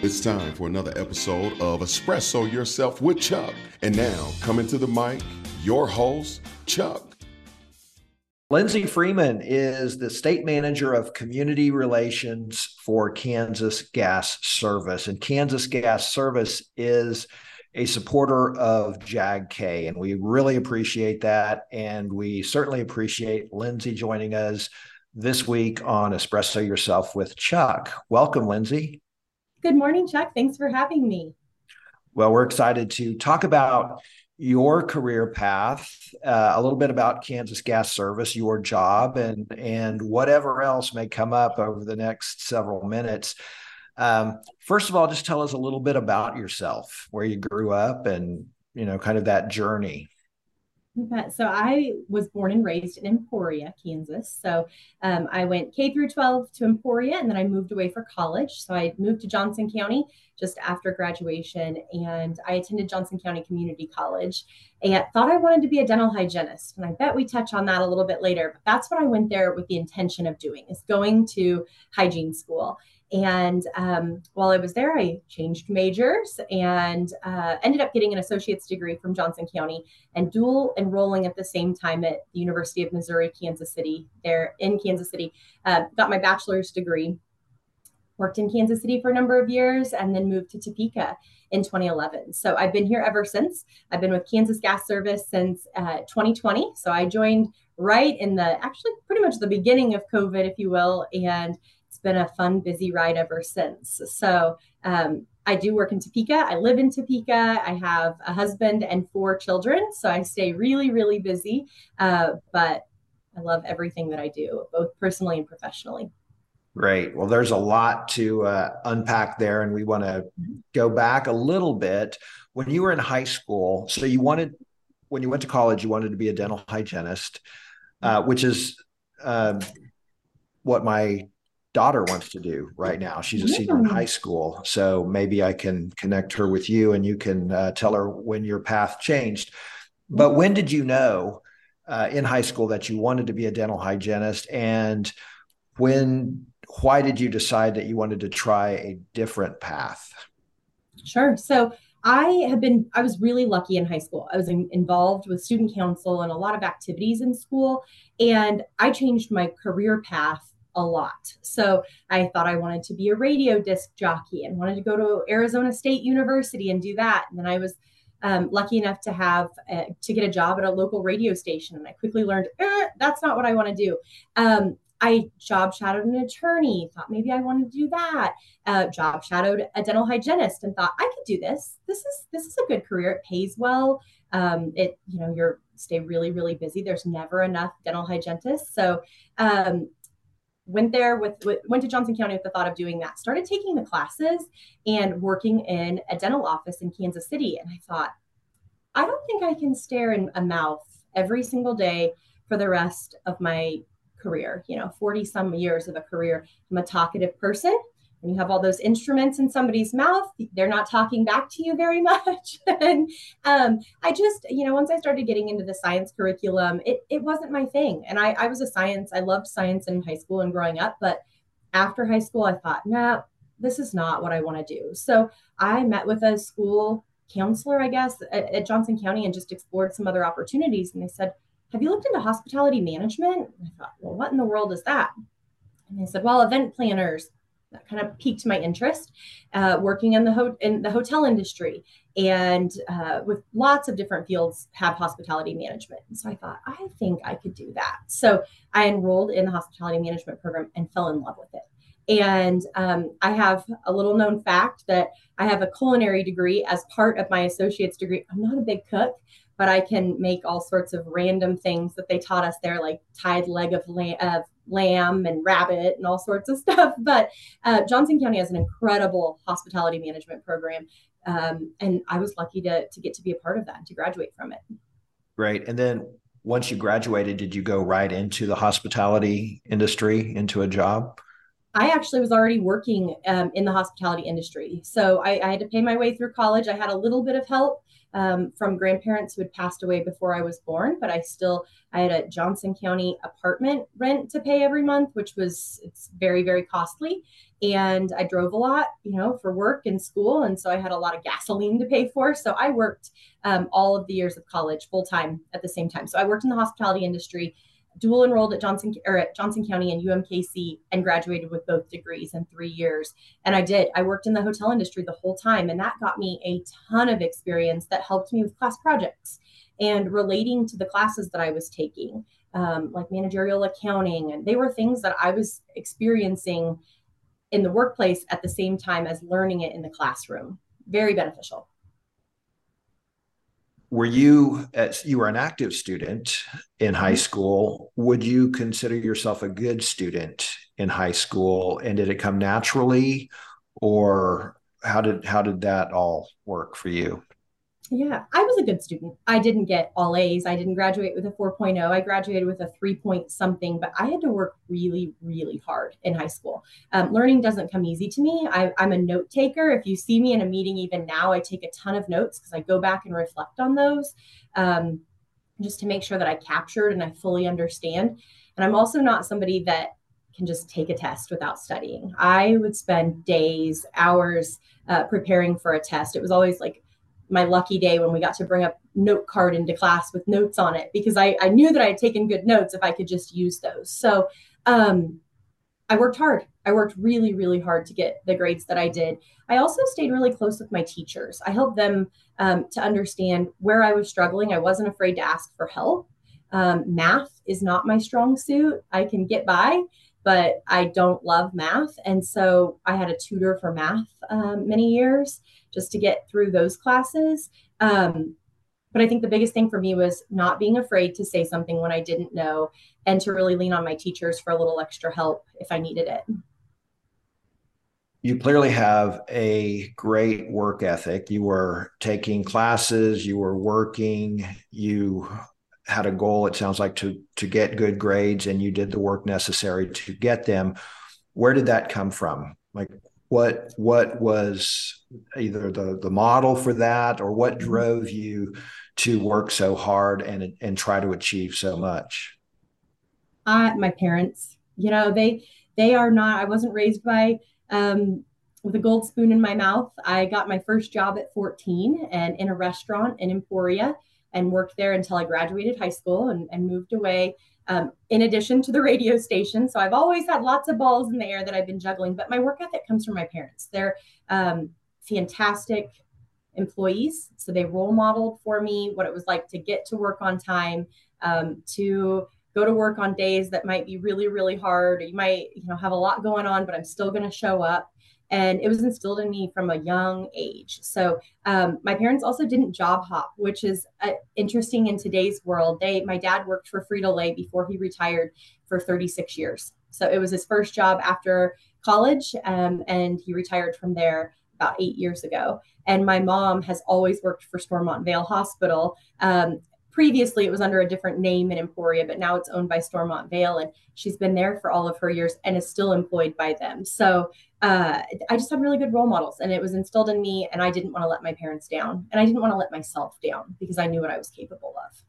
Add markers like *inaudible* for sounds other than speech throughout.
It's time for another episode of Espresso Yourself with Chuck. And now, coming to the mic, your host, Chuck. Lindsay Freeman is the state manager of community relations for Kansas Gas Service. And Kansas Gas Service is a supporter of JAGK, and we really appreciate that. And we certainly appreciate Lindsay joining us this week on Espresso Yourself with Chuck. Welcome, Lindsay. Good morning, Chuck. Thanks for having me. Well, we're excited to talk about your career path, uh, a little bit about Kansas Gas Service, your job, and and whatever else may come up over the next several minutes. Um, first of all, just tell us a little bit about yourself, where you grew up, and you know, kind of that journey. So I was born and raised in Emporia, Kansas. So um, I went K through 12 to Emporia, and then I moved away for college. So I moved to Johnson County just after graduation, and I attended Johnson County Community College, and thought I wanted to be a dental hygienist. And I bet we touch on that a little bit later. But that's what I went there with the intention of doing: is going to hygiene school. And um, while I was there, I changed majors and uh, ended up getting an associate's degree from Johnson County and dual enrolling at the same time at the University of Missouri, Kansas City, there in Kansas City. Uh, got my bachelor's degree, worked in Kansas City for a number of years, and then moved to Topeka in 2011. So I've been here ever since. I've been with Kansas Gas Service since uh, 2020. So I joined right in the actually pretty much the beginning of COVID, if you will, and it's been a fun, busy ride ever since. So um, I do work in Topeka. I live in Topeka. I have a husband and four children. So I stay really, really busy. Uh, but I love everything that I do, both personally and professionally. Great. Well, there's a lot to uh, unpack there, and we want to go back a little bit. When you were in high school, so you wanted, when you went to college, you wanted to be a dental hygienist, uh, which is uh, what my daughter wants to do right now. She's a senior in high school. So maybe I can connect her with you and you can uh, tell her when your path changed. But when did you know uh, in high school that you wanted to be a dental hygienist? And when, why did you decide that you wanted to try a different path? Sure. So I have been, I was really lucky in high school. I was in, involved with student council and a lot of activities in school. And I changed my career path a lot. So I thought I wanted to be a radio disc jockey and wanted to go to Arizona State University and do that. And then I was um, lucky enough to have uh, to get a job at a local radio station, and I quickly learned eh, that's not what I want to do. Um, I job shadowed an attorney, thought maybe I wanted to do that. Uh, job shadowed a dental hygienist, and thought I could do this. This is this is a good career. It pays well. Um, it you know you're stay really really busy. There's never enough dental hygienists, so um, went there with, with, went to johnson county with the thought of doing that started taking the classes and working in a dental office in kansas city. And i thought i don't think i can stare in a mouth every single day for the rest of my career you know 40 some years of a career. I'm a talkative person when you have all those instruments in somebody's mouth they're not talking back to you very *laughs* much. And um, i just you know once i started getting into the science curriculum it, it wasn't my thing. And I, I was a science i loved science in high school and growing up but after high school i thought nah this is not what i want to do. So i met with a school counselor i guess at, at johnson county and just explored some other opportunities. And they said have you looked into hospitality management? And i thought well what in the world is that? And they said well event planners that kind of piqued my interest uh, working in the ho- in the hotel industry. And uh, with lots of different fields have hospitality management. And so i thought i think i could do that. So i enrolled in the hospitality management program and fell in love with it. And um, i have a little known fact that i have a culinary degree as part of my associate's degree. I'm not a big cook but I can make all sorts of random things that they taught us there, like tied leg of, lamb, of lamb and rabbit and all sorts of *laughs* stuff. But uh, Johnson County has an incredible hospitality management program. Um, and I was lucky to, to get to be a part of that and to graduate from it. Great. And then once you graduated, did you go right into the hospitality industry, into a job? I actually was already working um, in the hospitality industry. So I, I, had to pay my way through college. I had a little bit of help um, from grandparents who had passed away before I was born, but I still I had a Johnson County apartment rent to pay every month, which was it's very very costly. And I drove a lot, you know, for work and school, and so I had a lot of gasoline to pay for. So I worked um, all of the years of college full time at the same time. So I worked in the hospitality industry dual enrolled at Johnson or at Johnson County and UMKC and graduated with both degrees in three years. And I did. I worked in the hotel industry the whole time, and that got me a ton of experience that helped me with class projects and relating to the classes that I was taking, um, like managerial accounting, and they were things that I was experiencing in the workplace at the same time as learning it in the classroom. Very beneficial were you as you were an active student in high mm-hmm. school would you consider yourself a good student in high school and did it come naturally or how did how did that all work for you yeah, I was a good student. I didn't get all A's. I didn't graduate with a 4.0. I graduated with a 3 point something, but I had to work really, really hard in high school. Um, learning doesn't come easy to me. I, am a note taker. If you see me in a meeting, even now, I take a ton of notes because I go back and reflect on those um, just to make sure that I captured and I fully understand. And I'm also not somebody that can just take a test without studying. I would spend days, hours uh, preparing for a test. It was always like, my lucky day when we got to bring a note card into class with notes on it because I, I knew that I had taken good notes if I could just use those. So um, I worked hard. I worked really, really hard to get the grades that I did. I also stayed really close with my teachers. I helped them um, to understand where I was struggling. I wasn't afraid to ask for help. Um, math is not my strong suit. I can get by, but I don't love math. And so I had a tutor for math um, many years just to get through those classes. Um, but I think the biggest thing for me was not being afraid to say something when I didn't know and to really lean on my teachers for a little extra help if I needed it. You clearly have a great work ethic. You were taking classes, you were working, you had a goal it sounds like to to get good grades and you did the work necessary to get them. Where did that come from? Like what what was either the the model for that or what mm-hmm. drove you to work so hard and and try to achieve so much uh, my parents you know they they are not i wasn't raised by um, with a gold spoon in my mouth i got my first job at 14 and in a restaurant in emporia and worked there until i graduated high school and, and moved away um, in addition to the *laughs* radio station. So I've always had lots of balls in the air that I've been juggling, but my work ethic comes from my parents. They're um, fantastic employees. So they role modeled for me what it was like to get to work on time, um, to go to work on days that might be really, really hard. You might, you know, have a lot going on, but I'm still going to show up and it was instilled in me from a young age. So um, my parents also didn't job hop, which is uh, interesting in today's world. They, my dad worked for Frito Lay before he retired for 36 years. So it was his first job after college, um, and he retired from there about eight years ago. And my mom has always worked for Stormont Vail Hospital. Um, previously it was under a different name in Emporia, but now it's owned by Stormont Vail, and she's been there for all of her years and is still employed by them. So uh, I just had really good role models, and it was instilled in me, and I didn't want to let my parents down, and I didn't want to let myself down because I knew what I was capable of.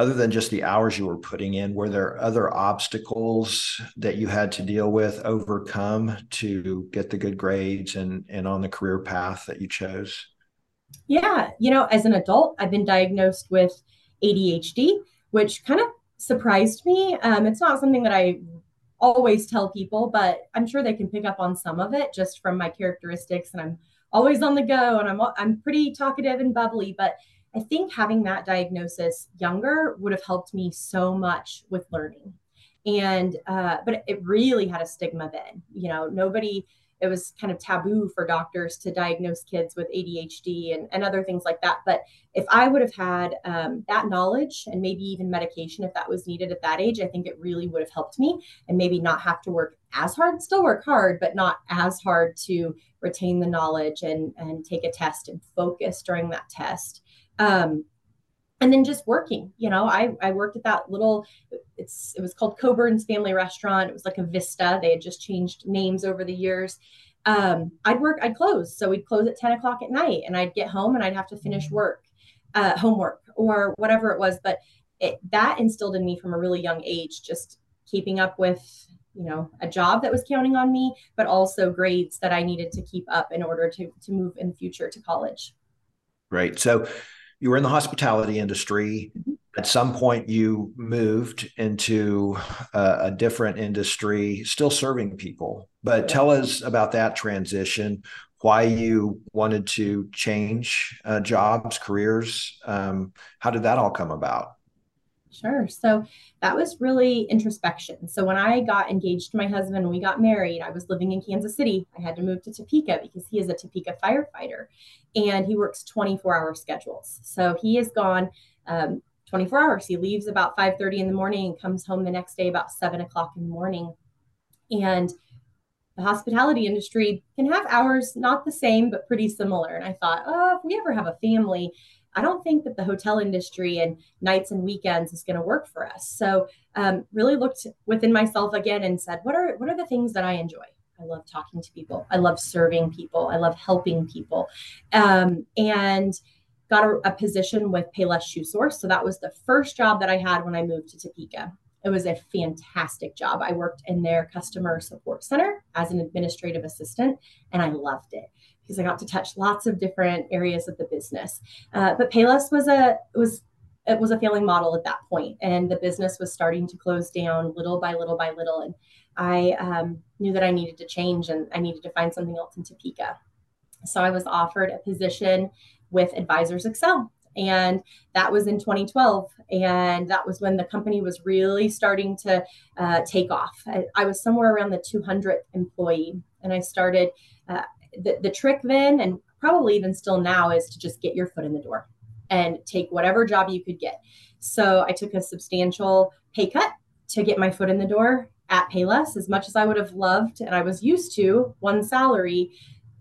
Other than just the hours you were putting in, were there other obstacles that you had to deal with, overcome to get the good grades and and on the career path that you chose? Yeah, you know, as an adult, I've been diagnosed with ADHD, which kind of surprised me. Um, it's not something that I always tell people, but I'm sure they can pick up on some of it just from my characteristics. And I'm always on the go, and I'm I'm pretty talkative and bubbly. But I think having that diagnosis younger would have helped me so much with learning. And uh, but it really had a stigma then. You know, nobody it was kind of taboo for doctors to diagnose kids with ADHD and, and other things like that. But if I would have had um, that knowledge and maybe even medication if that was needed at that age, I think it really would have helped me and maybe not have to work as hard, still work hard, but not as hard to retain the knowledge and, and take a test and focus during that test. Um, and then just working you know i i worked at that little it's it was called coburn's family restaurant. It was like a vista. They had just changed names over the years. Um, i'd work i'd close. So we'd close at 10 o'clock at night and i'd get home and i'd have to finish work uh, homework or whatever it was. But it, that instilled in me from a really young age just keeping up with you know a job that was counting on me but also grades that i needed to keep up in order to to move in the future to college. Right. So you were in the hospitality industry. Mm-hmm. At some point, you moved into a, a different industry, still serving people. But tell us about that transition, why you wanted to change uh, jobs, careers. Um, how did that all come about? Sure. So that was really introspection. So when I got engaged to my husband, and we got married, I was living in Kansas City. I had to move to Topeka because he is a Topeka firefighter and he works 24 hour schedules. So he is gone um, 24 hours. He leaves about 5:30 in the morning and comes home the next day about seven o'clock in the morning. And the hospitality industry can have hours not the same, but pretty similar. And I thought, oh, if we ever have a family, I don't think that the hotel industry and nights and weekends is going to work for us. So um, really looked within myself again and said, what are what are the things that I enjoy? I love talking to people. I love serving people. I love helping people, um, and got a, a position with Payless Shoe Source. So that was the first job that I had when I moved to Topeka. It was a fantastic job. I worked in their customer support center as an administrative assistant, and I loved it because I got to touch lots of different areas of the business. Uh, but Payless was a was it was a failing model at that point, and the business was starting to close down little by little by little. And I um, knew that I needed to change, and I needed to find something else in Topeka. So I was offered a position with Advisors Excel, and that was in 2012 and that was when the company was really starting to uh, take off I, I, was somewhere around the 200th employee and i started uh, the, the trick then, and probably even still now, is to just get your foot in the door and take whatever job you could get. So I took a substantial pay cut to get my foot in the door at Payless as much as I would have loved. And I was used to one salary.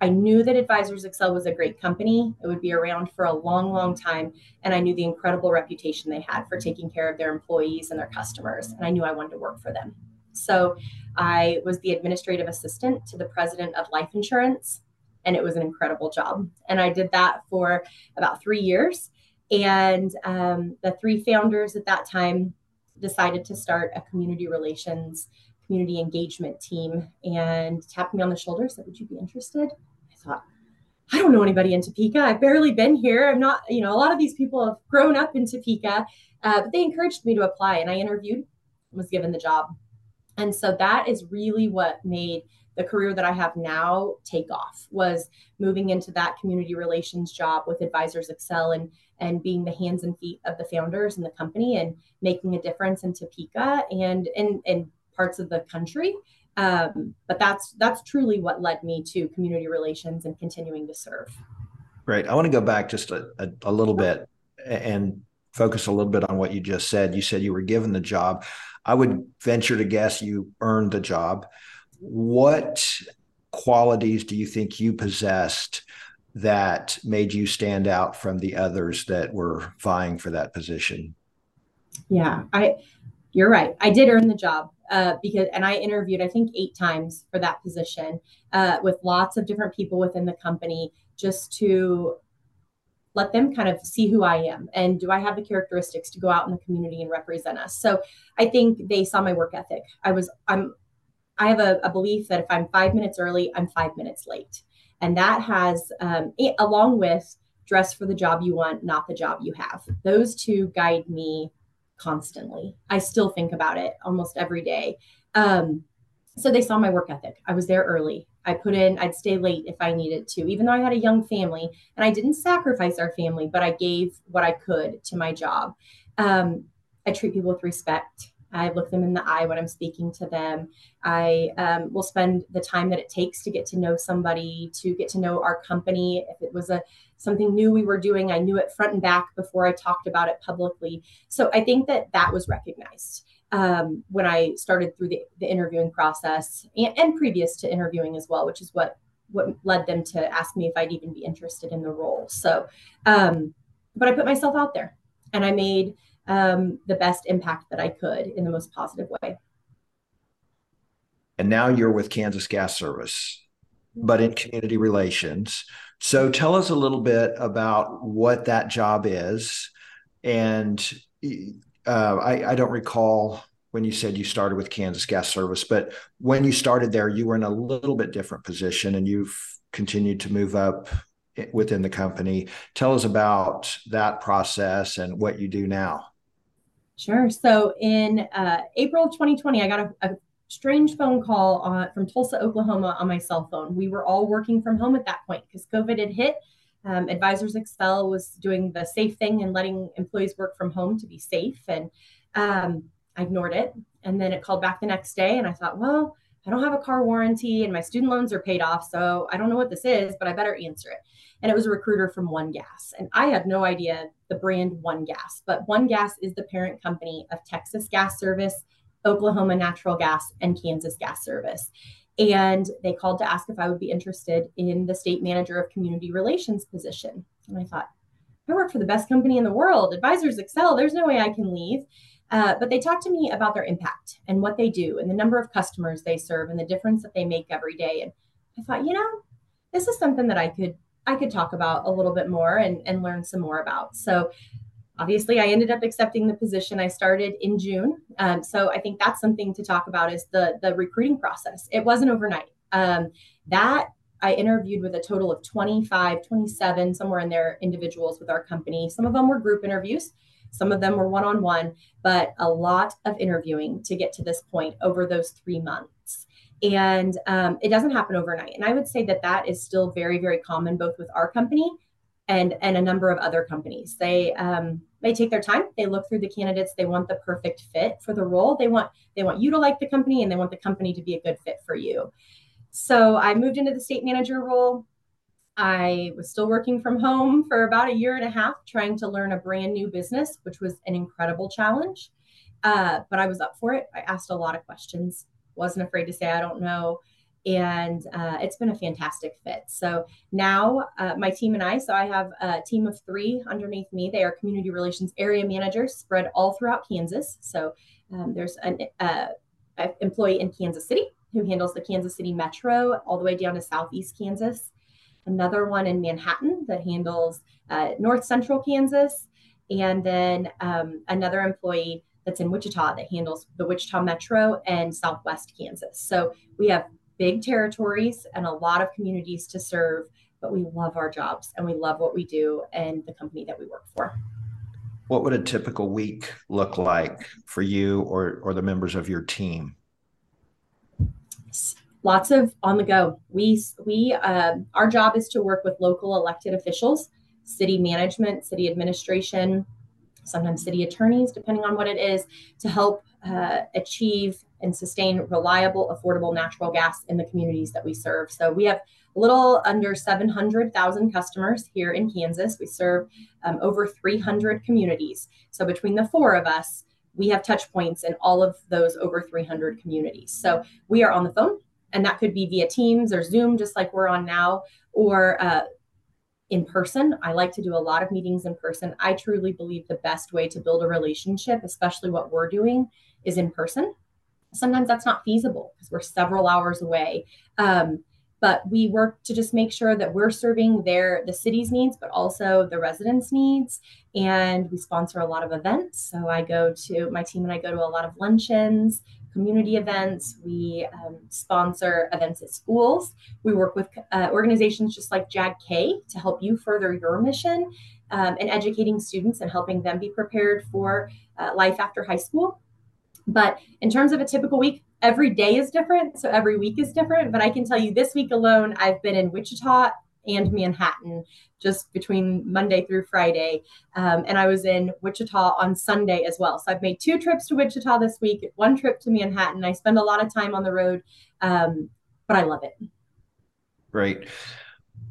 I knew that Advisors Excel was a great company. It would be around for a long, long time. And I knew the incredible reputation they had for taking care of their employees and their customers. And I knew I wanted to work for them. So I was the administrative assistant to the president of life insurance, and it was an incredible job. And I did that for about three years. And um, the three founders at that time decided to start a community relations, community engagement team and tapped me on the shoulder, said, Would you be interested? I thought, I don't know anybody in Topeka. I've barely been here. I'm not, you know, a lot of these people have grown up in Topeka, uh, but they encouraged me to apply and I interviewed, and was given the job. And so that is really what made the career that I have now take off was moving into that community relations job with Advisors Excel and and being the hands and feet of the founders and the company and making a difference in Topeka and in in parts of the country. Um, but that's that's truly what led me to community relations and continuing to serve. Great. I want to go back just a, a, a little bit and focus a little bit on what you just said. You said you were given the job. I would venture to guess you earned the job. What qualities do you think you possessed that made you stand out from the others that were vying for that position? Yeah, I you're right. I did earn the job uh, because, and I interviewed, I think, eight times for that position uh, with lots of different people within the company just to let them kind of see who I am and do I have the characteristics to go out in the community and represent us. So I think they saw my work ethic. I was I'm I have a, a belief that if I'm five minutes early, I'm five minutes late, and that has um, along with dress for the job you want, not the job you have. Those two guide me constantly. I still think about it almost every day. Um, so they saw my work ethic. I was there early. I put in, I'd stay late if I needed to, even though I had a young family. And I didn't sacrifice our family, but I gave what I could to my job. Um, I treat people with respect. I look them in the eye when I'm speaking to them. I um, will spend the time that it takes to get to know somebody, to get to know our company. If it was a something new we were doing, I knew it front and back before I talked about it publicly. So I think that that was recognized um, when I started through the, the interviewing process and, and, previous to interviewing as well, which is what what led them to ask me if I'd even be interested in the role. So, um, but I put myself out there and I made um, the best impact that I could in the most positive way. And now you're with Kansas Gas Service, but in community relations. So tell us a little bit about what that job is. And uh, I, I don't recall when you said you started with Kansas Gas Service, but when you started there, you were in a little bit different position and you've continued to move up within the company. Tell us about that process and what you do now. Sure. So in uh, April of 2020, I got a, a strange phone call on, from Tulsa, Oklahoma on my cell phone. We were all working from home at that point because COVID had hit. Um, Advisors Excel was doing the safe thing and letting employees work from home to be safe. And um, I ignored it. And then it called back the next day. And I thought, well, I don't have a car warranty and my student loans are paid off. So I don't know what this is, but I better answer it. And it was a recruiter from One Gas. And I had no idea the brand One Gas, but One Gas is the parent company of Texas Gas Service, Oklahoma Natural Gas, and Kansas Gas Service. And they called to ask if I would be interested in the state manager of community relations position. And I thought, I work for the best company in the world. Advisors Excel, there's no way I can leave. Uh, but they talked to me about their impact and what they do and the number of customers they serve and the difference that they make every day. And I thought, you know, this is something that I could I could talk about a little bit more and, and learn some more about. So obviously I ended up accepting the position. I started in June. Um, so I think that's something to talk about is the the recruiting process. It wasn't overnight. Um, that I interviewed with a total of 25, 27, somewhere in there individuals with our company. Some of them were group interviews. Some of them were one on one, but a lot of interviewing to get to this point over those three months. And um, it doesn't happen overnight. And I would say that that is still very, very common both with our company and and a number of other companies. They um, they take their time. They look through the candidates. They want the perfect fit for the role. They want they want you to like the company, and they want the company to be a good fit for you. So I moved into the state manager role. I was still working from home for about a year and a half, trying to learn a brand new business, which was an incredible challenge. Uh, but I was up for it. I asked a lot of questions, wasn't afraid to say, I don't know. And uh, it's been a fantastic fit. So now, uh, my team and I, so I have a team of three underneath me. They are community relations area managers spread all throughout Kansas. So um, there's an uh, employee in Kansas City who handles the Kansas City Metro all the way down to Southeast Kansas another one in Manhattan that handles uh, North Central Kansas, and then um, another employee that's in Wichita that handles the Wichita Metro and Southwest Kansas. So we have big territories and a lot of communities to serve, but we love our jobs and we love what we do and the company that we work for. What would a typical week look like for you or, or the members of your team? lots of on the go. We we uh, our job is to work with local elected officials, city management, city administration, sometimes city attorneys, depending on what it is, to help uh, achieve and sustain reliable, affordable natural gas in the communities that we serve. So we have a little under 700,000 customers here in Kansas. We serve um, over 300 communities. So between the four of us, we have touch points in all of those over 300 communities. So we are on the phone and that could be via Teams or Zoom, just like we're on now, or uh, in person. I like to do a lot of meetings in person. I truly believe the best way to build a relationship, especially what we're doing, is in person. Sometimes that's not feasible because we're several hours away. Um, but we work to just make sure that we're serving their the city's needs but also the residents needs and we sponsor a lot of events so i go to my team and i go to a lot of luncheons community events. We um, sponsor events at schools. We work with uh, organizations just like JAG-K to help you further your mission um, and educating students and helping them be prepared for uh, life after high school. But in terms of a typical week, every day is different. So every week is different. But I can tell you this week alone, I've been in Wichita and Manhattan just between Monday through Friday. Um, and I was in Wichita on Sunday as well. So I've made two trips to Wichita this week, one trip to Manhattan. I spend a lot of time on the road, um, but I love it. Great.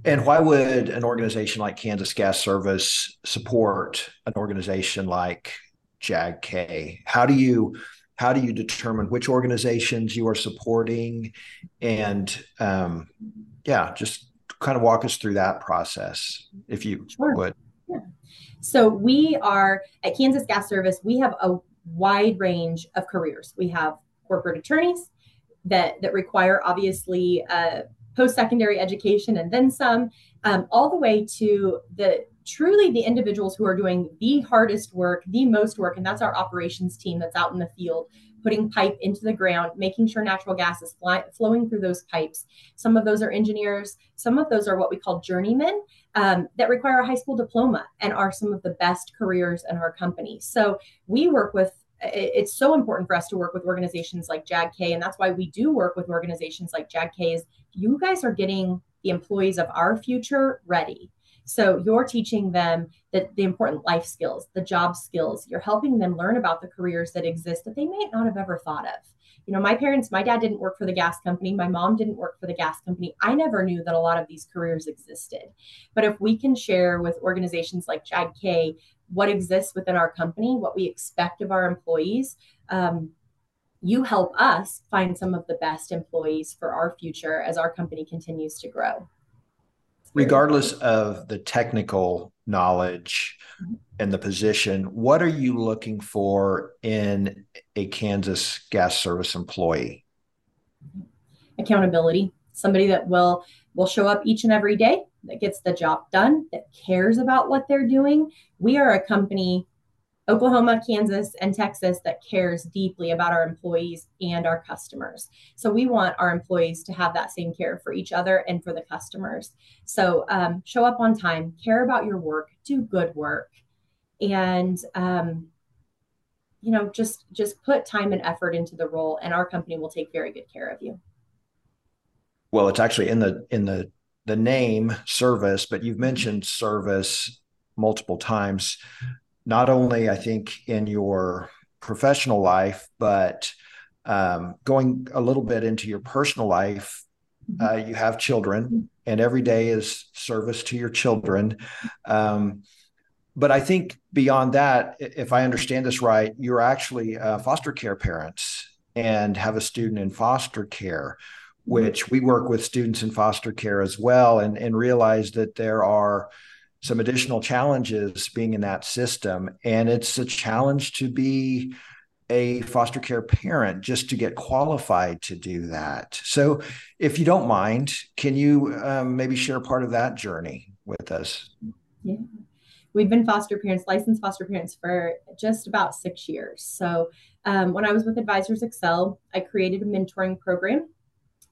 And why would an organization like Kansas Gas Service support an organization like JAG-K? How do you how do you determine which organizations you are supporting? And um, yeah, just kind of walk us through that process, if you sure. would. Yeah. So we are at Kansas Gas Service, we have a wide range of careers. We have corporate attorneys that that require obviously uh, post-secondary education and then some, um, all the way to the truly the individuals who are doing the hardest work, the most work, and that's our operations team that's out in the field putting pipe into the ground, making sure natural gas is fly, flowing through those pipes. Some of those are engineers, some of those are what we call journeymen um, that require a high school diploma and are some of the best careers in our company. So we work with it's so important for us to work with organizations like JAGK, and that's why we do work with organizations like JAGK. Is you guys are getting the employees of our future ready. So you're teaching them that the important life skills, the job skills. You're helping them learn about the careers that exist that they may not have ever thought of. You know, my parents, my dad didn't work for the gas company. My mom didn't work for the gas company. I never knew that a lot of these careers existed. But if we can share with organizations like JAGK what exists within our company, what we expect of our employees, um, you help us find some of the best employees for our future as our company continues to grow. Regardless of the technical knowledge mm-hmm. and the position, what are you looking for in a Kansas gas service employee? Accountability, somebody that will will show up each and every day that gets the job done, that cares about what they're doing. We are a company, Oklahoma, Kansas, and Texas, that cares deeply about our employees and our customers. So we want our employees to have that same care for each other and for the customers. So um, show up on time, care about your work, do good work, and um, you know just just put time and effort into the role, and our company will take very good care of you well it's actually in the in the the name service, but you've mentioned service multiple times, not only I think in your professional life, but um, going a little bit into your personal life. Mm-hmm. Uh, you have children, and every day is service to your children. Um, but I think beyond that, if I understand this right, you're actually uh, foster care parents and have a student in foster care which we work with students in foster care as well and, and realize that there are some additional challenges being in that system. And it's a challenge to be a foster care parent just to get qualified to do that. So, if you don't mind, can you um, maybe share part of that journey with us? Yeah. We've been foster parents, licensed foster parents for just about six years. So, um, when I was with Advisors Excel, I created a mentoring program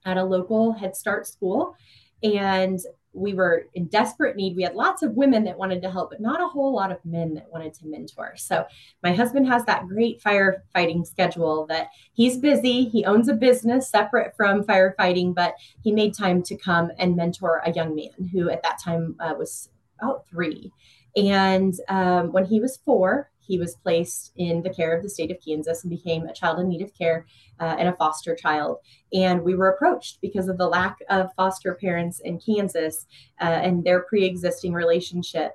at a local Head Start school. And we were in desperate need. We had lots of women that wanted to help, but not a whole lot of men that wanted to mentor. So my husband has that great firefighting schedule that he's busy. He owns a business separate from firefighting, but he made time to come and mentor a young man who at that time uh, was about three. And um, when he was four, he was placed in the care of the state of Kansas and became a child in need of care uh, and a foster child. And we were approached because of the lack of foster parents in Kansas uh, and their pre existing relationship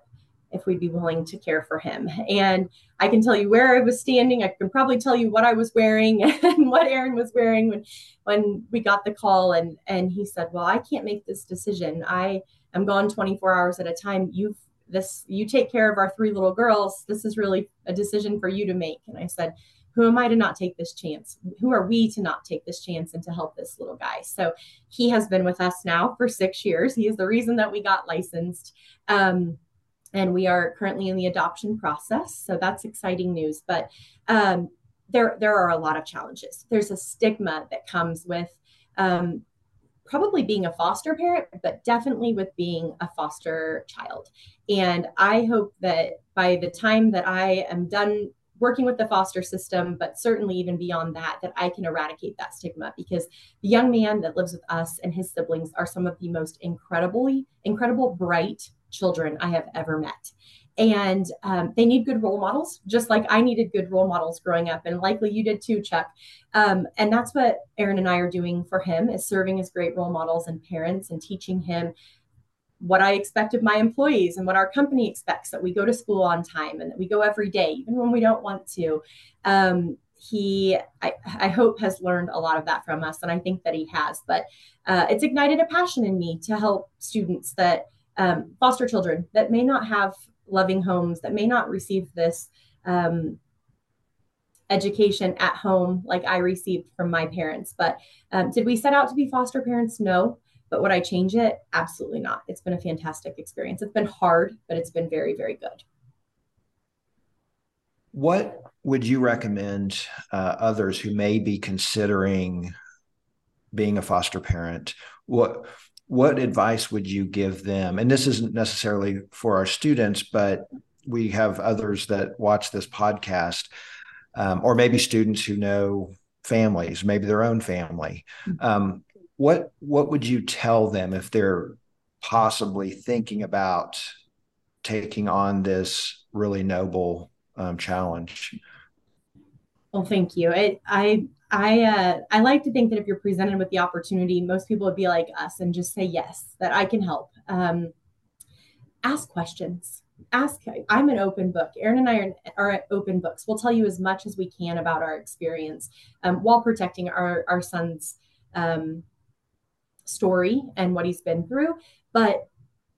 if we'd be willing to care for him. And I can tell you where I was standing. I can probably tell you what I was wearing *laughs* and what Aaron was wearing when when we got the call and and he said, "Well, I can't make this decision. I am gone 24 hours at a time. You've this you take care of our three little girls this is really a decision for you to make. And i said who am i to not take this chance? Who are we to not take this chance and to help this little guy? So he has been with us now for six years. He is the reason that we got licensed. Um, and we are currently in the adoption process. So that's exciting news. But um, there there are a lot of challenges. There's a stigma that comes with um, probably being a foster parent, but definitely with being a foster child. And I hope that by the time that I am done working with the foster system, but certainly even beyond that, that I can eradicate that stigma because the young man that lives with us and his siblings are some of the most incredibly, incredible, bright children I have ever met and um, they need good role models just like i needed good role models growing up and likely you did too chuck. Um, and that's what aaron and i are doing for him is serving as great role models and parents and teaching him what i expect of my employees and what our company expects that we go to school on time and that we go every day even when we don't want to. Um, he I, I, hope has learned a lot of that from us and i think that he has but uh, it's ignited a passion in me to help students that um, foster children that may not have loving homes that may not receive this um, education at home like I received from my parents. But um, did we set out to be foster parents? No. But would I change it? Absolutely not. It's been a fantastic experience. It's been hard, but it's been very, very good. What would you recommend uh, others who may be considering being a foster parent? What what advice would you give them? And this isn't necessarily for our students, but we have others that watch this podcast, um, or maybe students who know families, maybe their own family. Mm-hmm. Um, what what would you tell them if they're possibly thinking about taking on this really noble um, challenge. Well, thank you. I I I, uh, I like to think that if you're presented with the opportunity, most people would be like us and just say yes, that I can help. Um, ask questions. Ask. I'm an open book. Aaron and I are, are open books. We'll tell you as much as we can about our experience um, while protecting our our son's um, story and what he's been through. But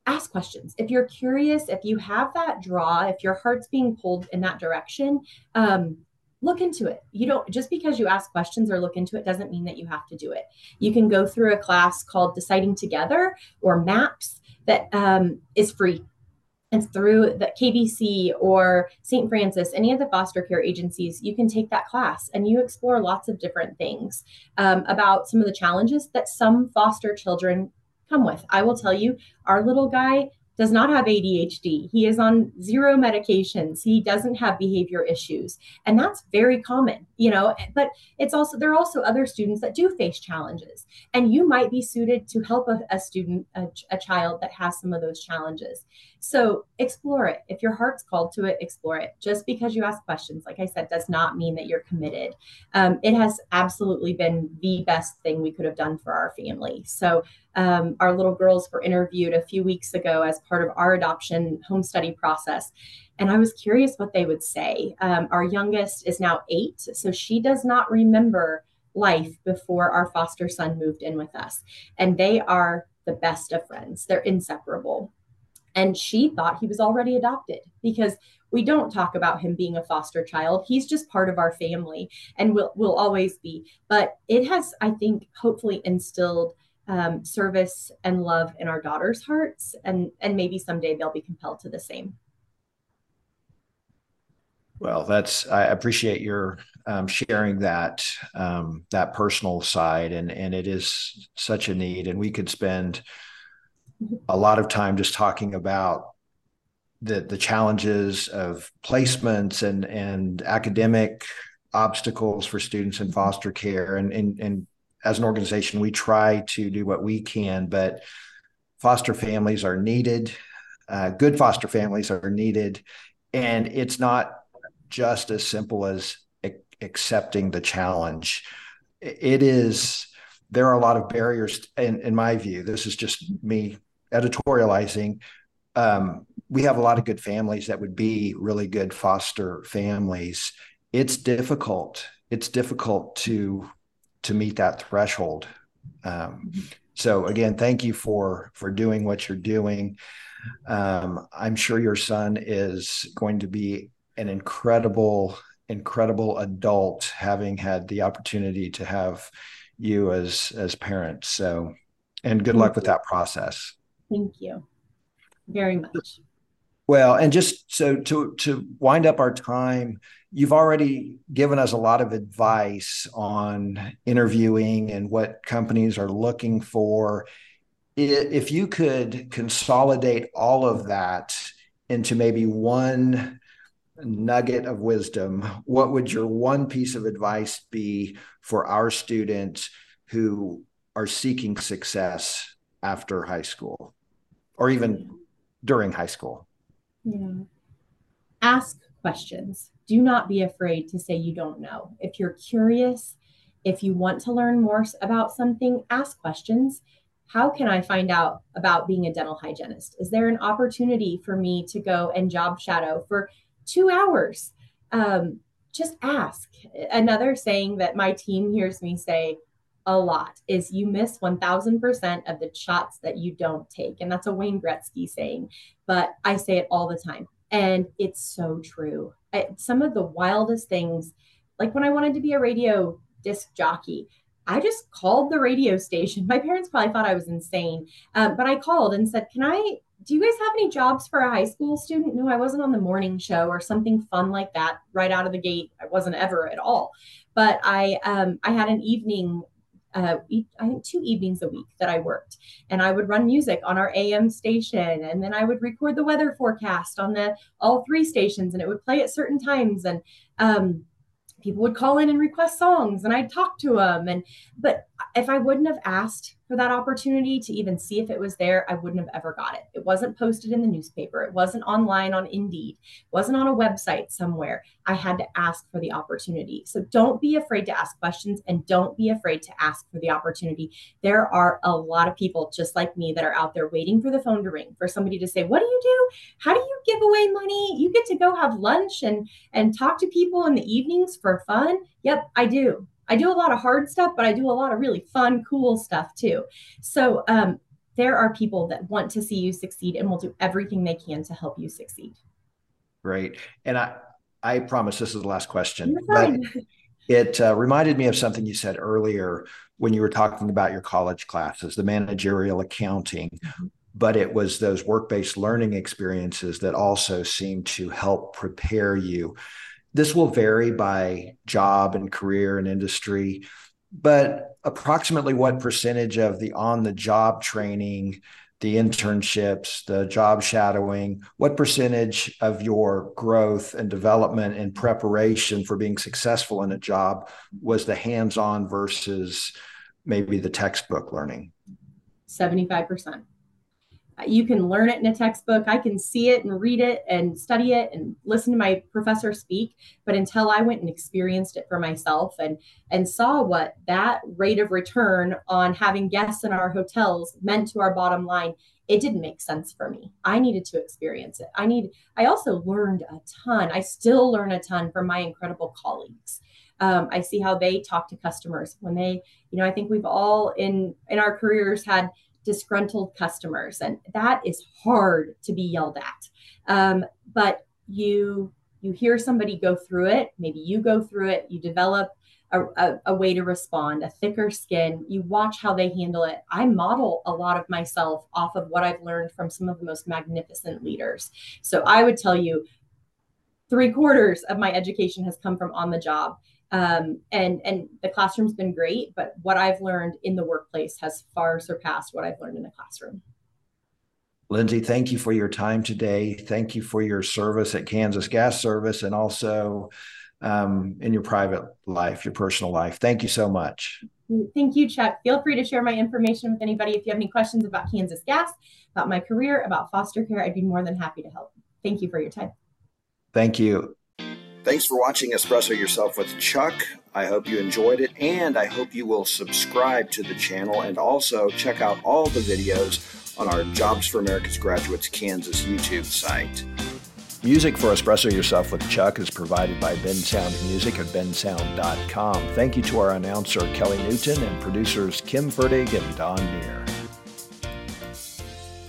ask questions. If you're curious, if you have that draw, if your heart's being pulled in that direction, um, look into it. You don't just because you ask questions or look into it doesn't mean that you have to do it. You can go through a class called Deciding Together or MAPS that um, is free. It's through the KVC or St. Francis, any of the foster care agencies, you can take that class and you explore lots of different things um, about some of the challenges that some foster children come with. I will tell you, our little guy does not have ADHD. He is on zero medications. He doesn't have behavior issues. And that's very common, you know, but it's also, there are also other students that do face challenges. And you might be suited to help a, a student, a, a child that has some of those challenges. So explore it. If your heart's called to it, explore it. Just because you ask questions, like I said, does not mean that you're committed. Um, it has absolutely been the best thing we could have done for our family. So um, our little girls were interviewed a few weeks ago as part of our adoption home study process. And I was curious what they would say. Um, our youngest is now eight, so she does not remember life before our foster son moved in with us. And they are the best of friends, they're inseparable. And she thought he was already adopted because we don't talk about him being a foster child. He's just part of our family and will, will always be. But it has, I think, hopefully instilled um, service and love in our daughters' hearts. And, and maybe someday they'll be compelled to the same. Well, that's I appreciate your um, sharing that um, that personal side, and and it is such a need, and we could spend a lot of time just talking about the the challenges of placements and and academic obstacles for students in foster care and and, and as an organization we try to do what we can but foster families are needed uh, good foster families are needed and it's not just as simple as accepting the challenge it is there are a lot of barriers in, in my view this is just me editorializing, um, we have a lot of good families that would be really good foster families. It's difficult. It's difficult to to meet that threshold. Um, so again, thank you for for doing what you're doing. Um, I'm sure your son is going to be an incredible, incredible adult, having had the opportunity to have you as as parents. So, and good luck with that process. Thank you very much. Well, and just so to to wind up our time, you've already given us a lot of advice on interviewing and what companies are looking for. If you could consolidate all of that into maybe one nugget of wisdom, what would your one piece of advice be for our students who are seeking success after high school? or even during high school? Yeah. Ask questions. Do not be afraid to say you don't know. If you're curious, if you want to learn more about something, ask questions. How can I find out about being a dental hygienist? Is there an opportunity for me to go and job shadow for two hours? Um, just ask. Another saying that my team hears me say a lot is you miss 1000% of the shots that you don't take. And that's a Wayne Gretzky saying, but I say it all the time. And it's so true. I, some of the wildest things, like when I wanted to be a radio disc jockey, I just called the radio station. *laughs* My parents probably thought I was insane, um, but I called and said, Can I? Do you guys have any jobs for a high school student? No, I wasn't on the morning show or something fun like that right out of the gate. I wasn't ever at all. But I um, I had an evening uh, I think two evenings a week that I worked, and I would run music on our AM station, and then I would record the weather forecast on the all three stations, and it would play at certain times, and um, people would call in and request songs and I'd talk to them and but if I wouldn't have asked for that opportunity to even see if it was there, I wouldn't have ever got it. It wasn't posted in the newspaper. It wasn't online on Indeed. It wasn't on a website somewhere. I had to ask for the opportunity. So don't be afraid to ask questions and don't be afraid to ask for the opportunity. There are a lot of people just like me that are out there waiting for the phone to ring for somebody to say, "What do you do? How do you give away money? You get to go have lunch and and talk to people in the evenings for fun?" Yep, I do. I do a lot of hard stuff, but I do a lot of really fun, cool stuff too. So um, there are people that want to see you succeed and will do everything they can to help you succeed. Great. And I, I promise this is the last question, but *laughs* it uh, reminded me of something you said earlier when you were talking about your college classes, the managerial accounting. Mm-hmm. But it was those work based learning experiences that also seemed to help prepare you this will vary by job and career and industry, but approximately what percentage of the on the job training, the internships, the job shadowing, what percentage of your growth and development and preparation for being successful in a job was the hands on versus maybe the textbook learning? 75% you can learn it in a textbook. I can see it and read it and study it and listen to my professor speak. But until I went and experienced it for myself and and saw what that rate of return on having guests in our hotels meant to our bottom line, it didn't make sense for me. I needed to experience it. I need. I also learned a ton. I still learn a ton from my incredible colleagues. Um, I see how they talk to customers when they, you know, I think we've all in in our careers had disgruntled customers and that is hard to be yelled at. Um, but you you hear somebody go through it maybe you go through it you develop a, a, a, way to respond a thicker skin you watch how they handle it. I model a lot of myself off of what i've learned from some of the most magnificent leaders. So i would tell you three quarters of my education has come from on the job um, and and the classroom's been great but what i've learned in the workplace has far surpassed what i've learned in the classroom. Lindsay thank you for your time today. Thank you for your service at kansas gas service and also um, in your private life your personal life. Thank you so much. Thank you chuck feel free to share my information with anybody. If you have any questions about kansas gas about my career about foster care i'd be more than happy to help. Thank you for your time. Thank you Thanks for watching Espresso Yourself with Chuck. I hope you enjoyed it, and I hope you will subscribe to the channel and also check out all the videos on our Jobs for America's Graduates Kansas YouTube site. Music for Espresso Yourself with Chuck is provided by Ben Sound Music at bensound.com. Thank you to our announcer Kelly Newton and producers Kim Ferdig and Don Neer.